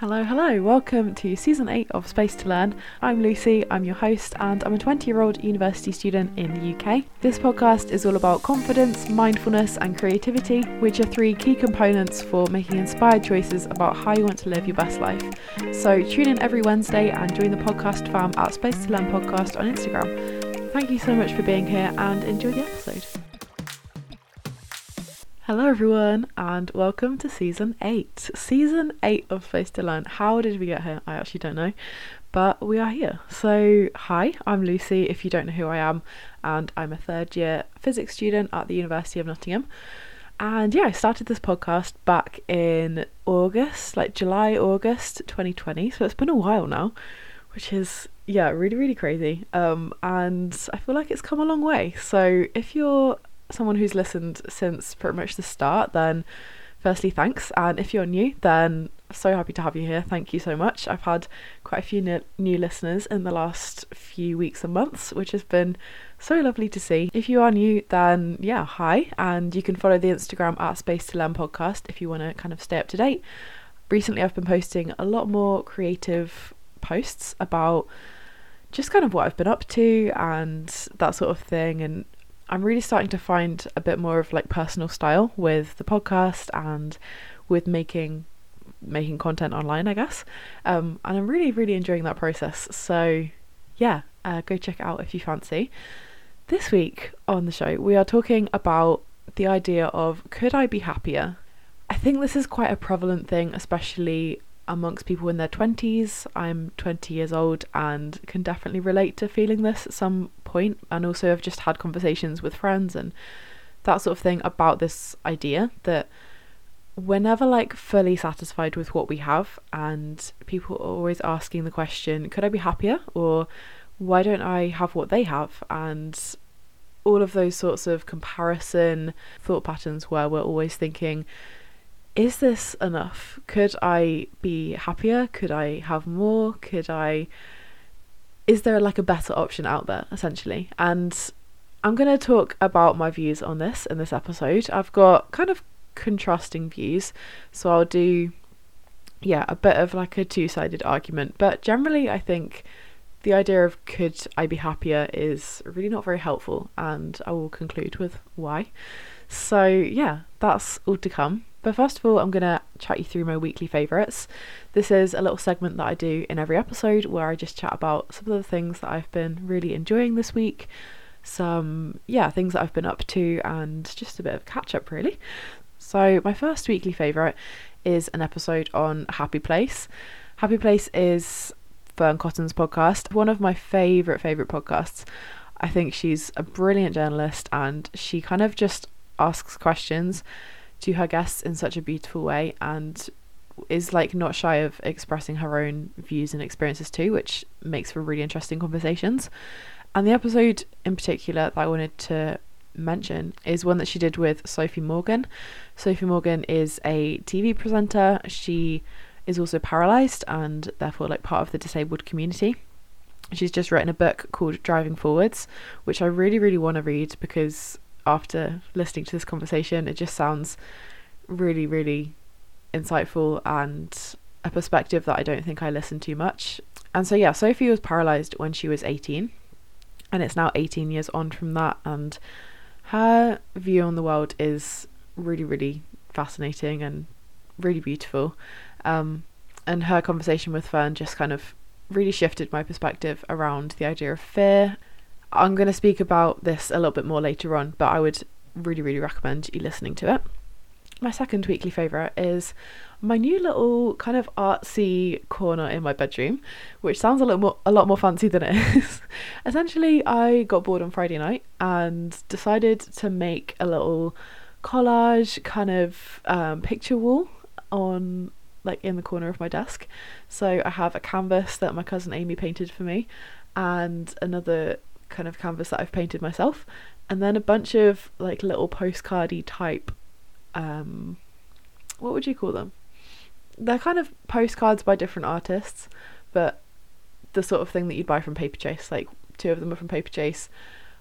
Hello, hello, welcome to season 8 of Space to Learn. I'm Lucy, I'm your host, and I'm a 20 year old university student in the UK. This podcast is all about confidence, mindfulness, and creativity, which are three key components for making inspired choices about how you want to live your best life. So tune in every Wednesday and join the podcast fam at Space to Learn Podcast on Instagram. Thank you so much for being here and enjoy the episode. Hello, everyone, and welcome to season eight. Season eight of Space to Learn. How did we get here? I actually don't know, but we are here. So, hi, I'm Lucy, if you don't know who I am, and I'm a third year physics student at the University of Nottingham. And yeah, I started this podcast back in August, like July, August 2020. So it's been a while now, which is yeah, really, really crazy. Um, and I feel like it's come a long way. So if you're someone who's listened since pretty much the start, then firstly, thanks. And if you're new, then so happy to have you here. Thank you so much. I've had quite a few new, listeners in the last few weeks and months, which has been so lovely to see. If you are new, then yeah, hi. And you can follow the Instagram at Space to Learn podcast if you want to kind of stay up to date. Recently, I've been posting a lot more creative posts about just kind of what I've been up to and that sort of thing and I'm really starting to find a bit more of like personal style with the podcast and with making making content online, I guess. Um, and I'm really, really enjoying that process. So, yeah, uh, go check it out if you fancy. This week on the show, we are talking about the idea of could I be happier? I think this is quite a prevalent thing, especially amongst people in their 20s. I'm 20 years old and can definitely relate to feeling this at some point. And also, I've just had conversations with friends and that sort of thing about this idea that we're never like fully satisfied with what we have, and people are always asking the question, could I be happier? Or why don't I have what they have? And all of those sorts of comparison thought patterns where we're always thinking, is this enough? Could I be happier? Could I have more? Could I. Is there like a better option out there, essentially? And I'm going to talk about my views on this in this episode. I've got kind of contrasting views, so I'll do, yeah, a bit of like a two sided argument. But generally, I think the idea of could I be happier is really not very helpful, and I will conclude with why. So, yeah, that's all to come. But first of all, I'm going to chat you through my weekly favourites. This is a little segment that I do in every episode where I just chat about some of the things that I've been really enjoying this week, some, yeah, things that I've been up to, and just a bit of catch up, really. So, my first weekly favourite is an episode on Happy Place. Happy Place is Fearne Cotton's podcast, one of my favourite, favourite podcasts. I think she's a brilliant journalist and she kind of just asks questions to her guests in such a beautiful way and is like not shy of expressing her own views and experiences too, which makes for really interesting conversations. And the episode in particular that I wanted to mention is one that she did with Sophie Morgan. Sophie Morgan is a TV presenter. She is also paralyzed and therefore like part of the disabled community. She's just written a book called Driving Forwards, which I really, really want to read because after listening to this conversation. It just sounds really, really insightful and a perspective that I don't think I listen to much. And so, yeah, Sophie was paralyzed when she was 18, and it's now 18 years on from that. And her view on the world is really, really fascinating and really beautiful. Um, and her conversation with Fearne just kind of really shifted my perspective around the idea of fear I'm going to speak about this a little bit more later on, but I would really, really recommend you listening to it. My second weekly favourite is my new little kind of artsy corner in my bedroom, which sounds a little more a lot more fancy than it is. Essentially, I got bored on Friday night and decided to make a little collage kind of um, picture wall on like in the corner of my desk. So I have a canvas that my cousin Amy painted for me and another kind of canvas that I've painted myself, and then a bunch of like little postcardy type, um, what would you call them? They're kind of postcards by different artists, but the sort of thing that you'd buy from Paperchase. Like two of them are from Paperchase,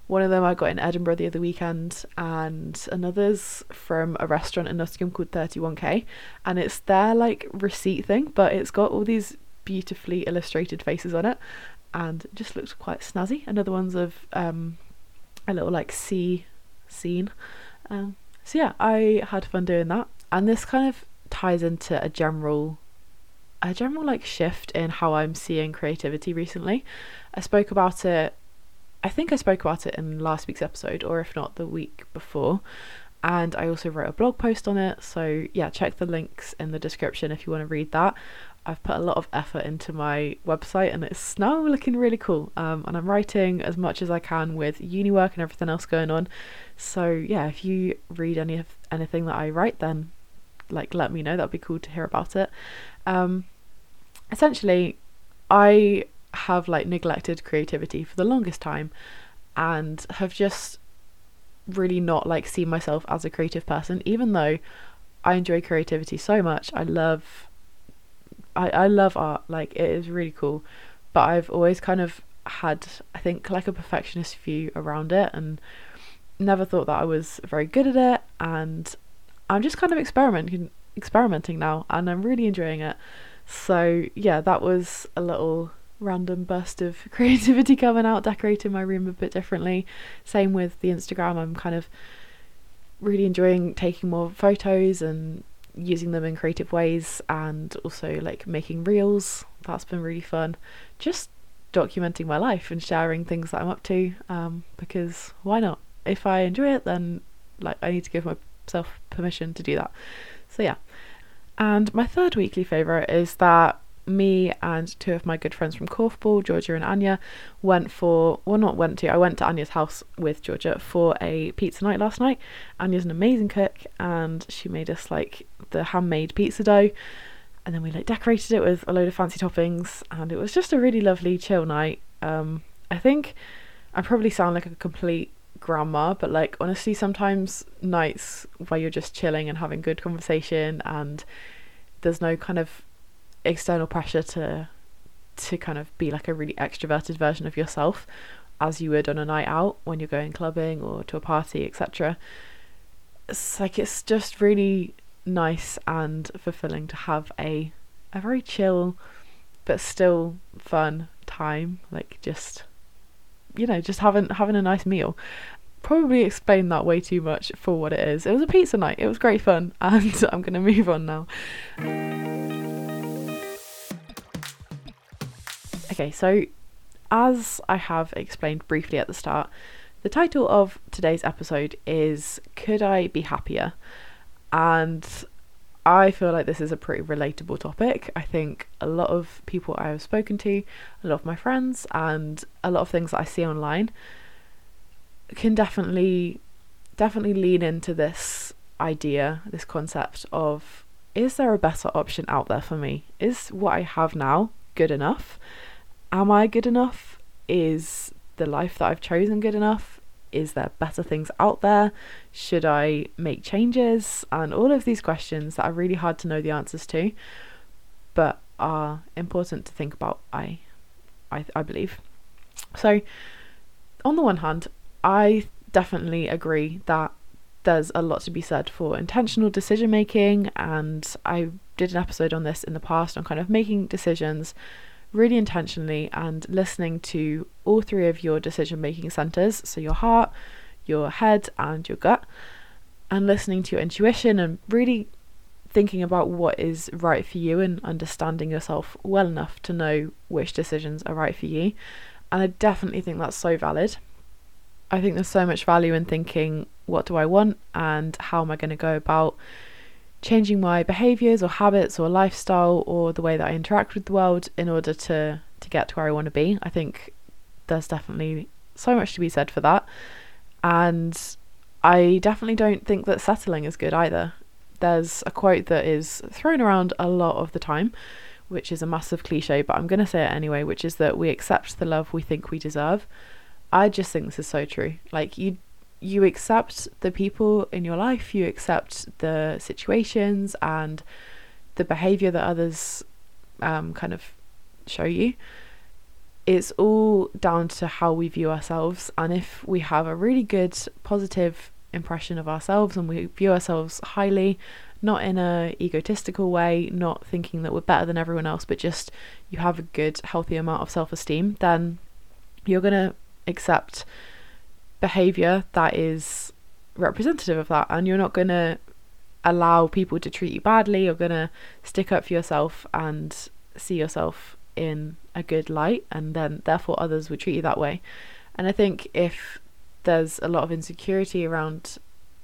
One of them I got in Edinburgh the other weekend, and another's from a restaurant in Nottingham called 31k. And it's their like receipt thing, but it's got all these beautifully illustrated faces on it, and just looks quite snazzy. Another one's of um, a little like sea scene. Um, so yeah, I had fun doing that, and this kind of ties into a general a general like shift in how I'm seeing creativity recently. I spoke about it I think I spoke about it in last week's episode or if not the week before. And I also wrote a blog post on it. So yeah, check the links in the description if you want to read that. I've put a lot of effort into my website and it's now looking really cool. Um, and I'm writing as much as I can with uni work and everything else going on. So yeah, if you read any of anything that I write, then like let me know. That'd be cool to hear about it. Um, essentially, I have like neglected creativity for the longest time and have just really not like seen myself as a creative person even though I enjoy creativity so much. I love I, I love art, like it is really cool. But I've always kind of had I think like a perfectionist view around it and never thought that I was very good at it and I'm just kind of experimenting experimenting now and I'm really enjoying it. So yeah, that was a little random burst of creativity coming out, decorating my room a bit differently. Same with the Instagram. I'm kind of really enjoying taking more photos and using them in creative ways and also like making reels. That's been really fun. Just documenting my life and sharing things that I'm up to um, because why not? If I enjoy it, then like I need to give myself permission to do that. So yeah. And my third weekly favourite is that me and two of my good friends from Korfball, Georgia and Anya, went for, well, not went to, I went to Anya's house with Georgia for a pizza night last night. Anya's an amazing cook and she made us like the handmade pizza dough. And then we like decorated it with a load of fancy toppings and it was just a really lovely chill night. Um, I think I probably sound like a complete grandma, but like honestly, sometimes nights where you're just chilling and having good conversation and there's no kind of external pressure to to kind of be like a really extroverted version of yourself as you would on a night out when you're going clubbing or to a party etc it's like it's just really nice and fulfilling to have a a very chill but still fun time like just you know just having having a nice meal. Probably explained that way too much for what it is. It was a pizza night. It was great fun. And i'm going to move on now. Okay, so as I have explained briefly at the start, the title of today's episode is Could I Be Happier? And I feel like this is a pretty relatable topic. I think a lot of people I have spoken to, a lot of my friends, and a lot of things that I see online can definitely definitely lean into this idea, this concept of is there a better option out there for me? Is what I have now good enough? am I good enough? Is the life that I've chosen good enough? Is there better things out there? Should I make changes? And all of these questions that are really hard to know the answers to, but are important to think about, I, I, I believe. So, on the one hand, I definitely agree that there's a lot to be said for intentional decision making, and I did an episode on this in the past on kind of making decisions really intentionally and listening to all three of your decision making centers so your heart, your head, and your gut, and listening to your intuition and really thinking about what is right for you and understanding yourself well enough to know which decisions are right for you. And I definitely think that's so valid. I think there's so much value in thinking, what do I want and how am I going to go about changing my behaviors or habits or lifestyle or the way that I interact with the world in order to to get to where I want to be. I think there's definitely so much to be said for that. And I definitely don't think that settling is good either. There's a quote that is thrown around a lot of the time, which is a massive cliche, but I'm going to say it anyway, which is that we accept the love we think we deserve. I just think this is so true. Like, you you accept the people in your life, you accept the situations and the behavior that others um, kind of show you. it's all down to how we view ourselves. And if we have a really good, positive impression of ourselves and we view ourselves highly, not in a egotistical way, not thinking that we're better than everyone else, but just you have a good, healthy amount of self esteem, then you're going to accept behavior that is representative of that. And you're not going to allow people to treat you badly. You're going to stick up for yourself and see yourself in a good light, and then therefore others would treat you that way. And I think if there's a lot of insecurity around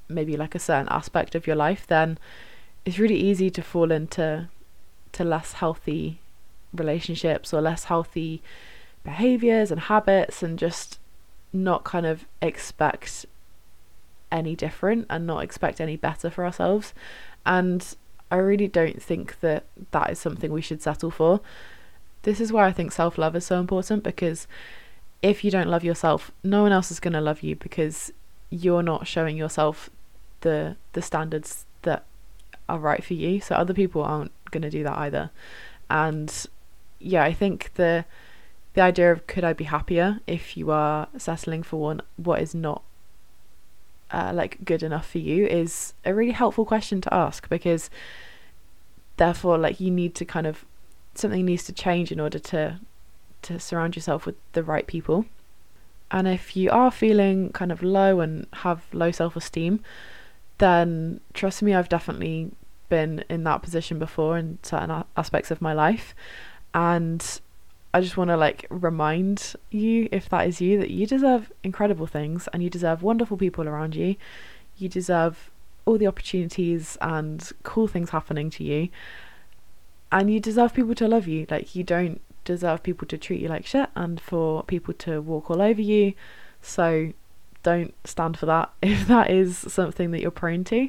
maybe like a certain aspect of your life, then it's really easy to fall into to less healthy relationships or less healthy behaviors and habits and just not kind of expect any different and not expect any better for ourselves and I really don't think that that is something we should settle for this is why I think self love is so important because if you don't love yourself, no one else is going to love you because you're not showing yourself the the standards that are right for you. So other people aren't going to do that either. And yeah, I think the the idea of could I be happier if you are settling for one what is not uh, like good enough for you is a really helpful question to ask because therefore like you need to kind of something needs to change in order to to surround yourself with the right people. And if you are feeling kind of low and have low self-esteem, then trust me, I've definitely been in that position before in certain aspects of my life. And I just want to like remind you, if that is you, that you deserve incredible things and you deserve wonderful people around you. You deserve all the opportunities and cool things happening to you and you deserve people to love you. Like you don't deserve people to treat you like shit and for people to walk all over you. So don't stand for that if that is something that you're prone to.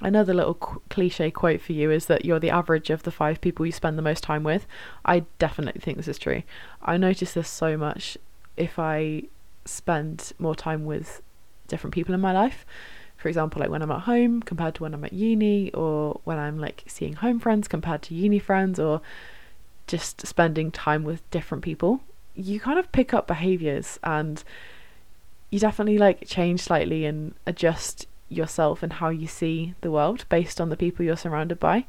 Another little cliche quote for you is that you're the average of the five people you spend the most time with. I definitely think this is true. I notice this so much if I spend more time with different people in my life for example, like when I'm at home compared to when I'm at uni, or when I'm like seeing home friends compared to uni friends, or just spending time with different people, you kind of pick up behaviors and you definitely like change slightly and adjust yourself and how you see the world based on the people you're surrounded by.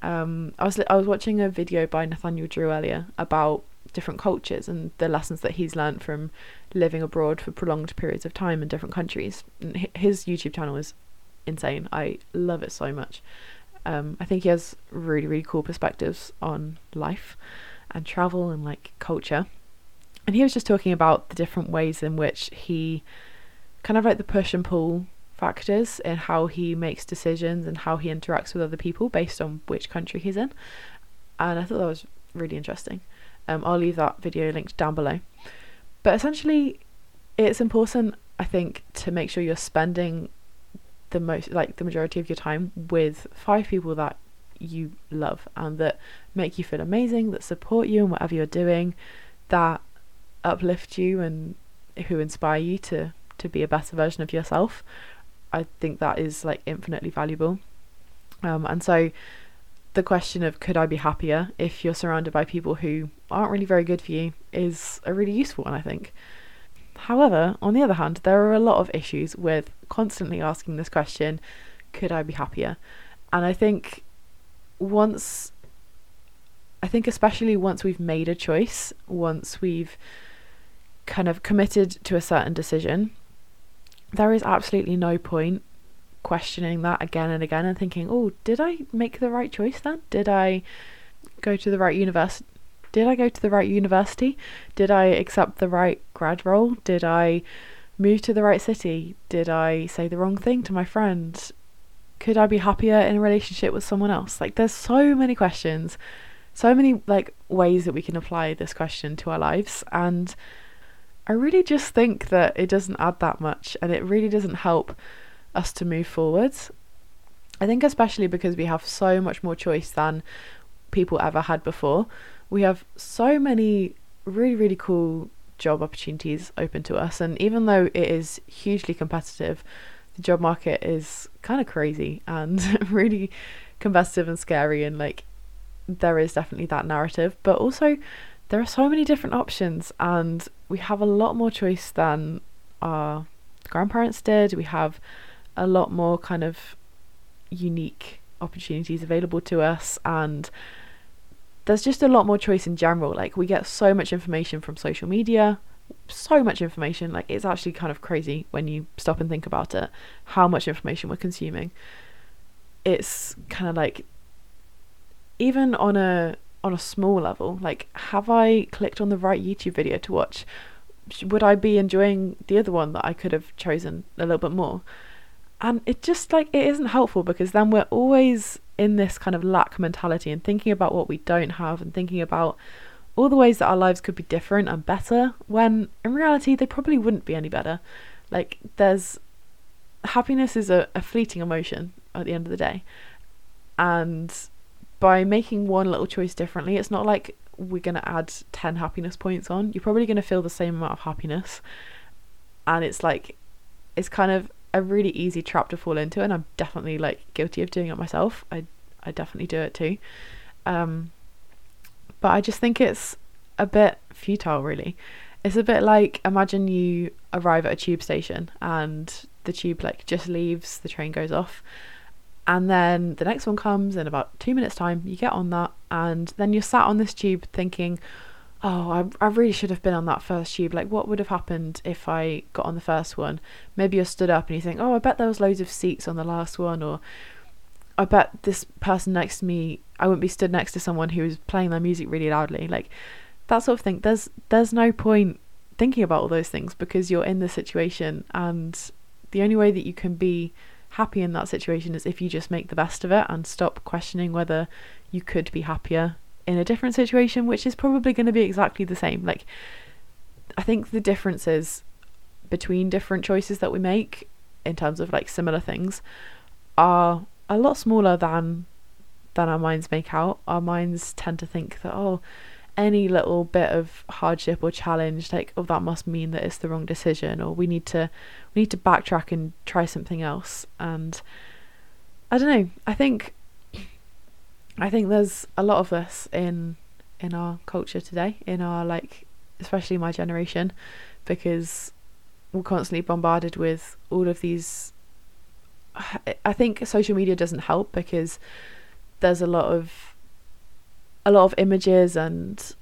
Um, I was I was watching a video by Nathaniel Drew earlier about different cultures and the lessons that he's learned from living abroad for prolonged periods of time in different countries. And his YouTube channel is insane. I love it so much. Um, I think he has really, really cool perspectives on life and travel and like culture. And he was just talking about the different ways in which he kind of like the push and pull factors in how he makes decisions and how he interacts with other people based on which country he's in. And I thought that was really interesting. Um, I'll leave that video linked down below. But essentially, it's important, I think, to make sure you're spending the most, like the majority of your time with five people that you love and that make you feel amazing, that support you in whatever you're doing, that uplift you and who inspire you to to be a better version of yourself. I think that is like infinitely valuable. Um, and so the question of could I be happier if you're surrounded by people who aren't really very good for you is a really useful one, I think. However, on the other hand, there are a lot of issues with constantly asking this question could I be happier? And I think once, I think especially once we've made a choice, once we've kind of committed to a certain decision, there is absolutely no point questioning that again and again and thinking, oh, did I make the right choice then? Did I go to the right university? Did I go to the right university? Did I accept the right grad role? Did I move to the right city? Did I say the wrong thing to my friend? Could I be happier in a relationship with someone else? Like, there's so many questions, so many like ways that we can apply this question to our lives, and I really just think that it doesn't add that much, and it really doesn't help us to move forwards. I think, especially because we have so much more choice than people ever had before, we have so many really, really cool job opportunities open to us. And even though it is hugely competitive, the job market is kind of crazy and really competitive and scary. And like, there is definitely that narrative, but also there are so many different options, and we have a lot more choice than our grandparents did. We have a lot more kind of unique opportunities available to us, and there's just a lot more choice in general. Like, we get so much information from social media, so much information. Like, it's actually kind of crazy when you stop and think about it, how much information we're consuming. It's kind of like, even on a on a small level, like, have I clicked on the right YouTube video to watch? Would I be enjoying the other one that I could have chosen a little bit more? And it just like it isn't helpful because then we're always in this kind of lack mentality and thinking about what we don't have and thinking about all the ways that our lives could be different and better when in reality they probably wouldn't be any better. Like there's happiness is a, a fleeting emotion at the end of the day. And by making one little choice differently, it's not like we're going to add 10 happiness points on. You're probably going to feel the same amount of happiness. And it's like, it's kind of a really easy trap to fall into. And I'm definitely like guilty of doing it myself. I, I definitely do it too. Um, but I just think it's a bit futile, really. It's a bit like imagine you arrive at a tube station and the tube like just leaves, the train goes off, and then the next one comes in about two minutes' time. You get on that, and then you're sat on this tube thinking, oh, I, I really should have been on that first tube. Like, what would have happened if I got on the first one? Maybe you're stood up and you think, oh, I bet there was loads of seats on the last one, or I bet this person next to me, I wouldn't be stood next to someone who was playing their music really loudly. Like, that sort of thing. There's there's no point thinking about all those things because you're in the situation, and the only way that you can be happy in that situation is if you just make the best of it and stop questioning whether you could be happier in a different situation, which is probably going to be exactly the same. Like, I think the differences between different choices that we make in terms of like similar things are a lot smaller than than our minds make out. Our minds tend to think that oh any little bit of hardship or challenge like oh that must mean that it's the wrong decision or we need to we need to backtrack and try something else. And i don't know i think i think there's a lot of us in in our culture today in our like especially my generation because we're constantly bombarded with all of these i think social media doesn't help because there's a lot of a lot of images and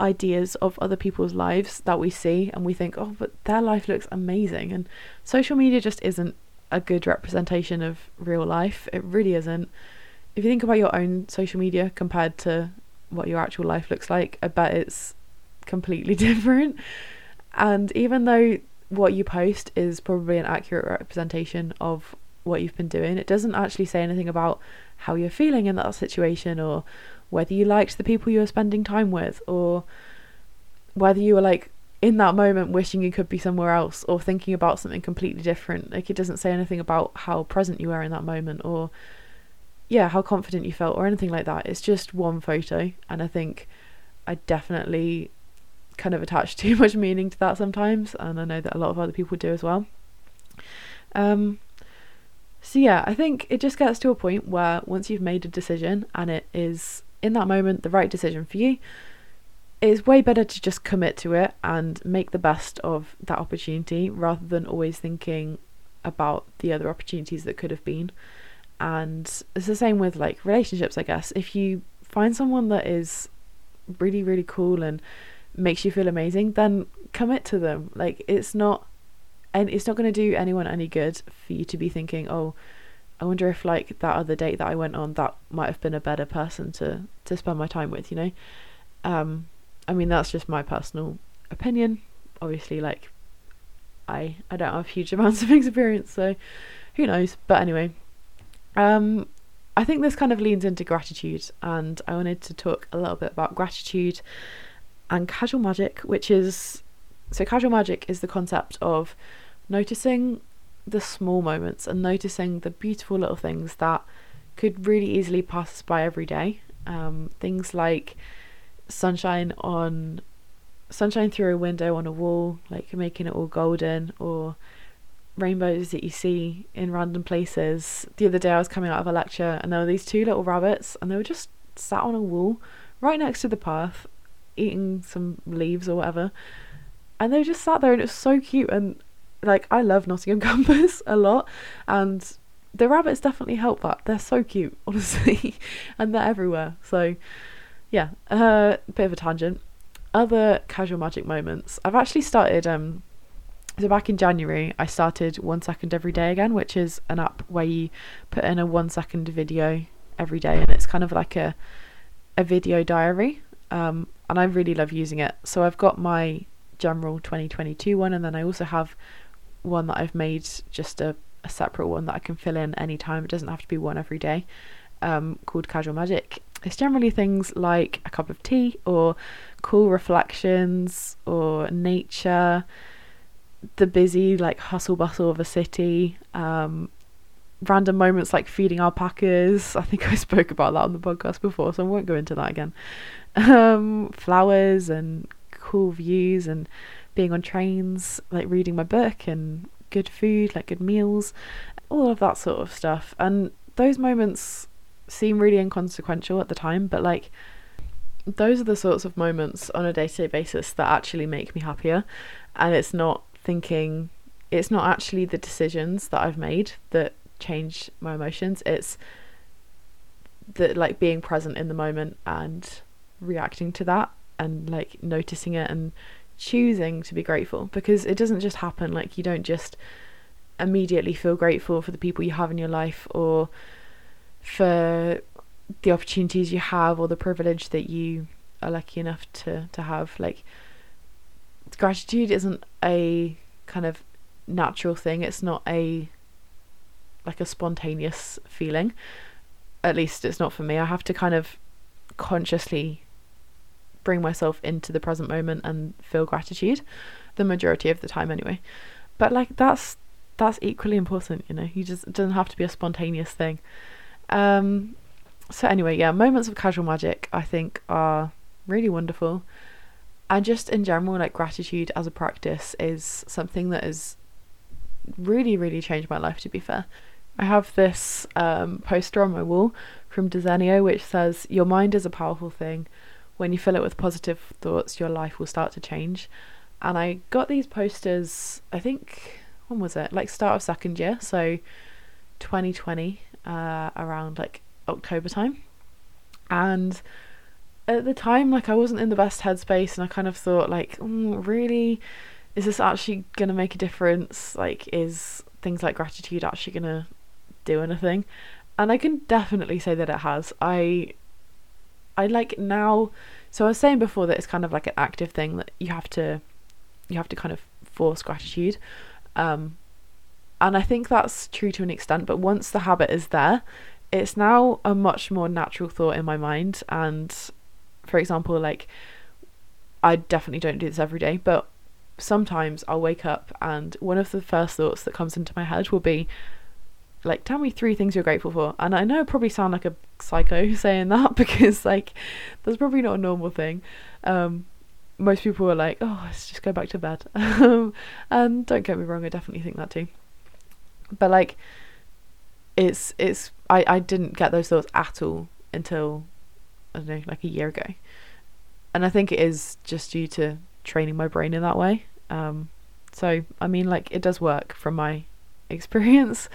ideas of other people's lives that we see and we think, oh, but their life looks amazing. And social media just isn't a good representation of real life. It really isn't. If you think about your own social media compared to what your actual life looks like, I bet it's completely different. And even though what you post is probably an accurate representation of what you've been doing, it doesn't actually say anything about how you're feeling in that situation or whether you liked the people you were spending time with or whether you were like in that moment wishing you could be somewhere else or thinking about something completely different. Like it doesn't say anything about how present you were in that moment or yeah how confident you felt or anything like that. It's just one photo and i think i definitely kind of attach too much meaning to that sometimes and i know that a lot of other people do as well. Um so yeah i think it just gets to a point where once you've made a decision and it is in that moment the right decision for you, it's way better to just commit to it and make the best of that opportunity rather than always thinking about the other opportunities that could have been. And it's the same with like relationships, I guess. If you find someone that is really, really cool and makes you feel amazing, then commit to them. Like it's not and it's not going to do anyone any good for you to be thinking, "Oh, I wonder if like that other date that I went on that might have been a better person to to spend my time with, you know. Um, I mean that's just my personal opinion. Obviously, like I I don't have huge amounts of experience, so who knows? But anyway, um, I think this kind of leans into gratitude, and I wanted to talk a little bit about gratitude and casual magic, which is so casual magic is the concept of noticing the small moments and noticing the beautiful little things that could really easily pass us by every day. Um, things like sunshine on sunshine through a window on a wall, like making it all golden, or rainbows that you see in random places. The other day I was coming out of a lecture and there were these two little rabbits and they were just sat on a wall right next to the path eating some leaves or whatever. And they just sat there and it was so cute and like I love Nottingham Campus a lot and the rabbits definitely help that. They're so cute, honestly. and they're everywhere. So yeah, a uh, bit of a tangent. Other casual magic moments. I've actually started um so back in January I started one second every day again, which is an app where you put in a one second video every day and it's kind of like a a video diary. Um and I really love using it. So I've got my general 2022 one and then I also have one that I've made just a, a separate one that I can fill in anytime. It doesn't have to be one every day. Um, called Casual Magic. It's generally things like a cup of tea or cool reflections or nature, the busy like hustle bustle of a city, um, random moments like feeding alpacas. I think I spoke about that on the podcast before, so I won't go into that again. Um, flowers and cool views and being on trains, like reading my book and good food, like good meals, all of that sort of stuff. And those moments seem really inconsequential at the time, but like those are the sorts of moments on a day to day basis that actually make me happier. And it's not thinking, it's not actually the decisions that I've made that change my emotions. It's that like being present in the moment and reacting to that and like noticing it and choosing to be grateful because it doesn't just happen like you don't just immediately feel grateful for the people you have in your life or for the opportunities you have or the privilege that you are lucky enough to to have. Like gratitude isn't a kind of natural thing. It's not a like a spontaneous feeling. At least it's not for me. I have to kind of consciously bring myself into the present moment and feel gratitude the majority of the time anyway. But like that's that's equally important you know? You just it doesn't have to be a spontaneous thing. Um so anyway yeah moments of casual magic i think are really wonderful. And just in general like gratitude as a practice is something that has really really changed my life to be fair. I have this um, poster on my wall from Desenio which says your mind is a powerful thing when you fill it with positive thoughts, your life will start to change. And I got these posters, I think, when was it? Like start of second year, so 2020, uh, around like October time. And at the time, like I wasn't in the best headspace, and I kind of thought, like, mm, really, is this actually gonna make a difference? Like, is things like gratitude actually gonna do anything? And I can definitely say that it has. I I like now. So I was saying before that it's kind of like an active thing that you have to, you have to kind of force gratitude, um, and I think that's true to an extent. But once the habit is there, it's now a much more natural thought in my mind. And for example, like I definitely don't do this every day, but sometimes I'll wake up and one of the first thoughts that comes into my head will be, like tell me three things you're grateful for. And i know I probably sound like a psycho saying that because like that's probably not a normal thing. Um most people are like oh let's just go back to bed. Um, and don't get me wrong i definitely think that too. But like it's it's i i didn't get those thoughts at all until i don't know like a year ago. And i think it is just due to training my brain in that way. Um so i mean like it does work from my experience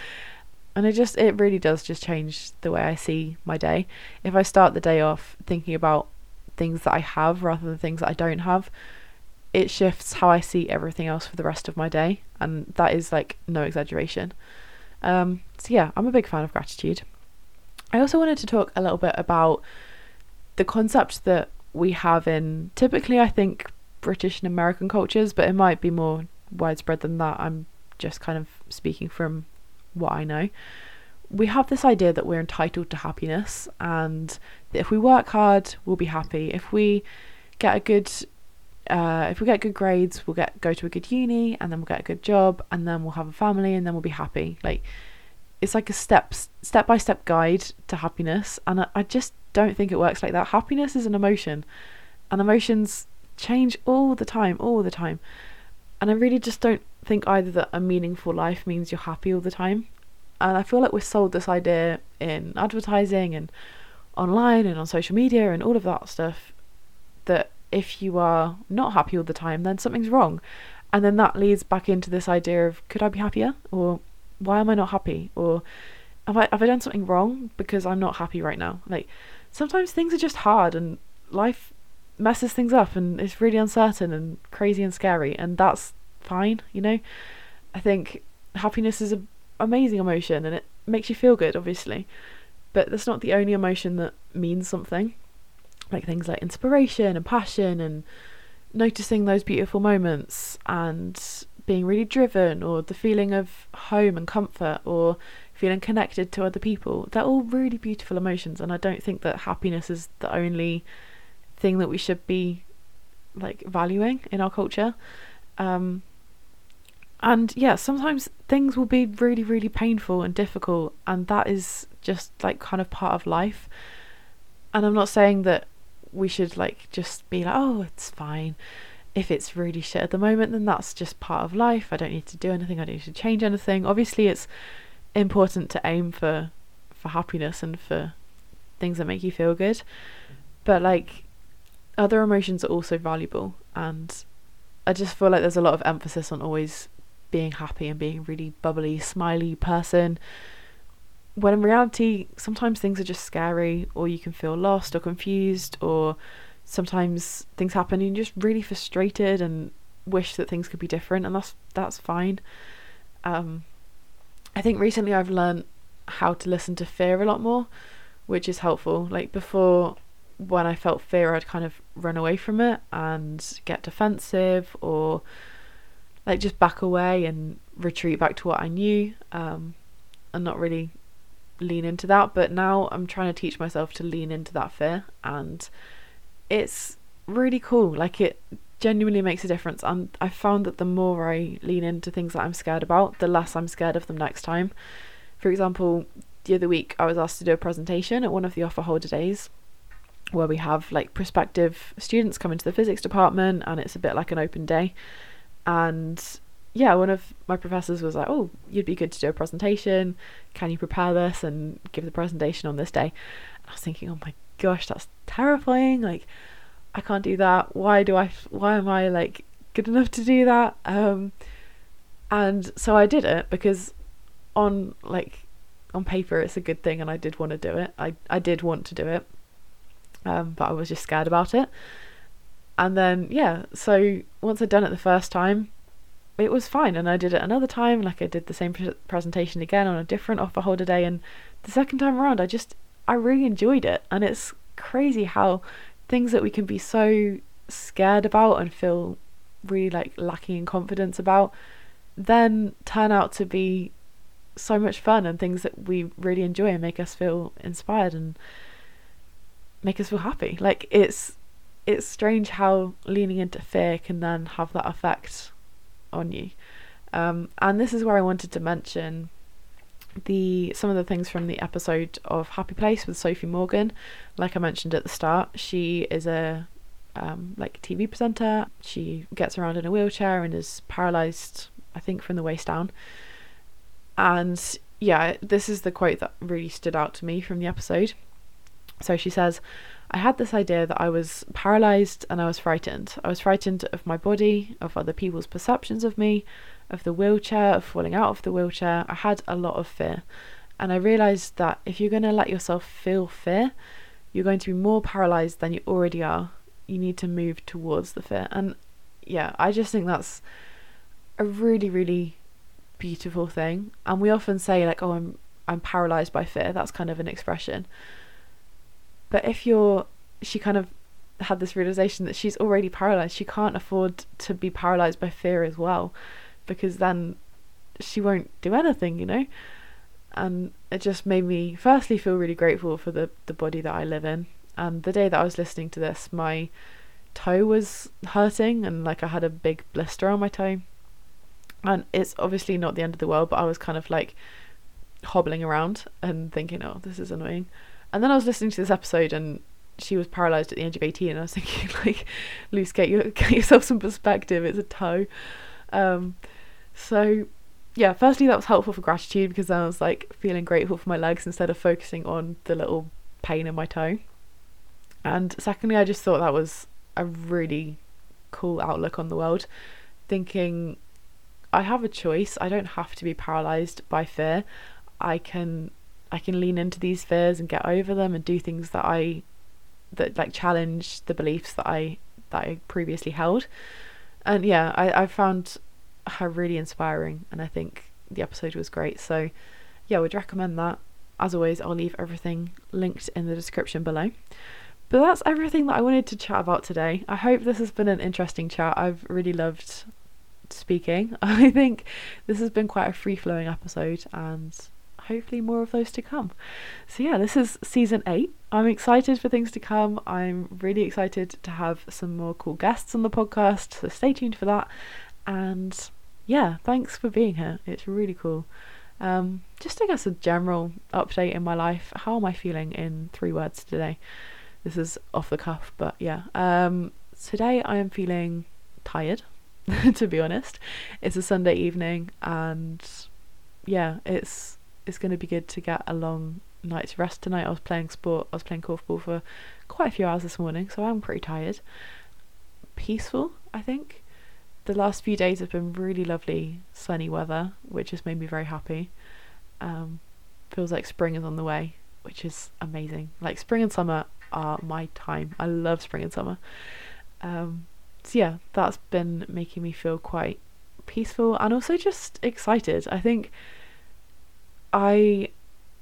and it just it really does just change the way I see my day. If I start the day off thinking about things that I have rather than things that I don't have, it shifts how I see everything else for the rest of my day, and that is like no exaggeration. Um, so yeah, I'm a big fan of gratitude. I also wanted to talk a little bit about the concept that we have in typically I think British and American cultures, but it might be more widespread than that. I'm just kind of speaking from what I know, we have this idea that we're entitled to happiness and that if we work hard, we'll be happy. If we get a good uh, if we get good grades, we'll get go to a good uni and then we'll get a good job and then we'll have a family and then we'll be happy. Like it's like a step step by step guide to happiness and I, I just don't think it works like that. Happiness is an emotion and emotions change all the time, all the time. And I really just don't think either that a meaningful life means you're happy all the time. And I feel like we're sold this idea in advertising and online and on social media and all of that stuff that if you are not happy all the time, then something's wrong. And then that leads back into this idea of could I be happier? Or why am I not happy? Or have I have I done something wrong because I'm not happy right now? Like sometimes things are just hard and life messes things up and it's really uncertain and crazy and scary and that's fine, you know? I think happiness is an amazing emotion and it makes you feel good, obviously. But that's not the only emotion that means something. Like things like inspiration and passion and noticing those beautiful moments and being really driven or the feeling of home and comfort or feeling connected to other people. They're all really beautiful emotions and I don't think that happiness is the only thing that we should be like valuing in our culture. Um, and yeah, sometimes things will be really, really painful and difficult, and that is just like kind of part of life. And I'm not saying that we should like just be like, oh, it's fine. If it's really shit at the moment, then that's just part of life. I don't need to do anything. I don't need to change anything. Obviously, it's important to aim for for happiness and for things that make you feel good. But like other emotions are also valuable and I just feel like there's a lot of emphasis on always being happy and being a really bubbly, smiley person. When in reality, sometimes things are just scary, or you can feel lost or confused, or sometimes things happen and you're just really frustrated and wish that things could be different, and that's that's fine. Um, I think recently I've learned how to listen to fear a lot more, which is helpful. Like before, when I felt fear, I'd kind of run away from it and get defensive or like just back away and retreat back to what I knew um, and not really lean into that. But now I'm trying to teach myself to lean into that fear, and it's really cool. Like it genuinely makes a difference. And I found that the more I lean into things that I'm scared about, the less I'm scared of them next time. For example, the other week I was asked to do a presentation at one of the offer holder days where we have like prospective students come into the physics department and it's a bit like an open day and yeah, one of my professors was like, "Oh, you'd be good to do a presentation. Can you prepare this and give the presentation on this day?" And I was thinking, "Oh my gosh, that's terrifying! Like, I can't do that. Why do I? Why am I like good enough to do that?" Um, and so I did it because on like on paper it's a good thing, and I did want to do it. I I did want to do it, um, but I was just scared about it. And then, yeah, so once I'd done it the first time, it was fine. And I did it another time, like I did the same pre- presentation again on a different offer holder day. And the second time around, I just, I really enjoyed it. And it's crazy how things that we can be so scared about and feel really like lacking in confidence about then turn out to be so much fun and things that we really enjoy and make us feel inspired and make us feel happy. Like it's it's strange how leaning into fear can then have that effect on you. Um, and this is where I wanted to mention the some of the things from the episode of Happy Place with Sophie Morgan. Like I mentioned at the start, she is a um, like TV presenter. She gets around in a wheelchair and is paralyzed, I think, from the waist down. And yeah, this is the quote that really stood out to me from the episode. So she says, I had this idea that I was paralyzed and I was frightened. I was frightened of my body, of other people's perceptions of me, of the wheelchair, of falling out of the wheelchair. I had a lot of fear. And I realized that if you're going to let yourself feel fear, you're going to be more paralyzed than you already are. You need to move towards the fear. And yeah, I just think that's a really, really beautiful thing. And we often say like, "Oh, I'm I'm paralyzed by fear." That's kind of an expression. But if you're, she kind of had this realization that she's already paralyzed. She can't afford to be paralyzed by fear as well, because then she won't do anything, you know. And it just made me firstly feel really grateful for the the body that I live in. And the day that I was listening to this, my toe was hurting and like I had a big blister on my toe. And it's obviously not the end of the world, but I was kind of like hobbling around and thinking, oh, this is annoying. And then I was listening to this episode and she was paralyzed at the age of 18 and I was thinking like Luce get, you, get yourself some perspective it's a toe um, so yeah firstly that was helpful for gratitude because I was like feeling grateful for my legs instead of focusing on the little pain in my toe and secondly I just thought that was a really cool outlook on the world, thinking I have a choice. I don't have to be paralyzed by fear. I can I can lean into these fears and get over them and do things that I that like challenge the beliefs that I that I previously held. And yeah, I, I found her really inspiring and I think the episode was great. So yeah, I would recommend that. As always, I'll leave everything linked in the description below. But that's everything that I wanted to chat about today. I hope this has been an interesting chat. I've really loved speaking. I think this has been quite a free flowing episode and hopefully more of those to come. So, yeah, this is season eight. I'm excited for things to come. I'm really excited to have some more cool guests on the podcast. So, stay tuned for that. And yeah, thanks for being here. It's really cool. Um, just, I guess, a general update in my life. How am I feeling in three words today? This is off the cuff, but yeah. Um, today I am feeling tired, to be honest. It's a Sunday evening, and yeah, it's it's going to be good to get a long night's rest tonight. I was playing sport. I was playing korfball for quite a few hours this morning, so I'm pretty tired. Peaceful, I think. The last few days have been really lovely, sunny weather, which has made me very happy. Um, feels like spring is on the way, which is amazing. Like spring and summer are my time. I love spring and summer. Um, so yeah, that's been making me feel quite peaceful and also just excited. I think I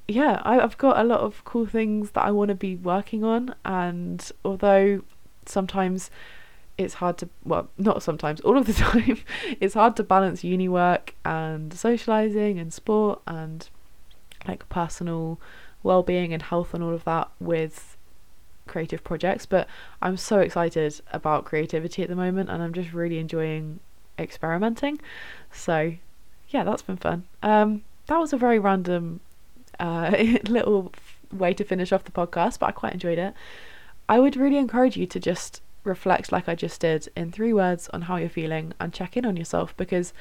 yeah, I, have got a lot of cool things that I want to be working on, and although sometimes it's hard to well, not sometimes, all of the time, it's hard to balance uni work and socializing and sport and like personal well-being and health and all of that with creative projects but i'm so excited about creativity at the moment and i'm just really enjoying experimenting. So yeah that's been fun. Um that was a very random uh, little way to finish off the podcast, but I quite enjoyed it. I would really encourage you to just reflect, like I just did, in three words on how you're feeling and check in on yourself because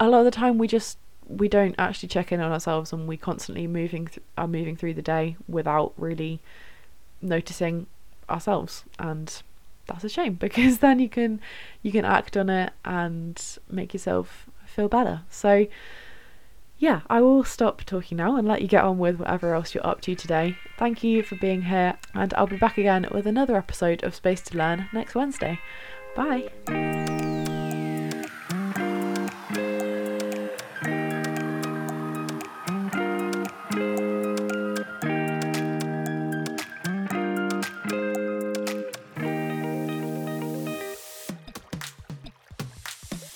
a lot of the time we just we don't actually check in on ourselves and we constantly moving th- are moving through the day without really noticing ourselves and that's a shame because then you can you can act on it and make yourself feel better so yeah, I will stop talking now and let you get on with whatever else you're up to today. Thank you for being here, and I'll be back again with another episode of Space to Learn next Wednesday. Bye.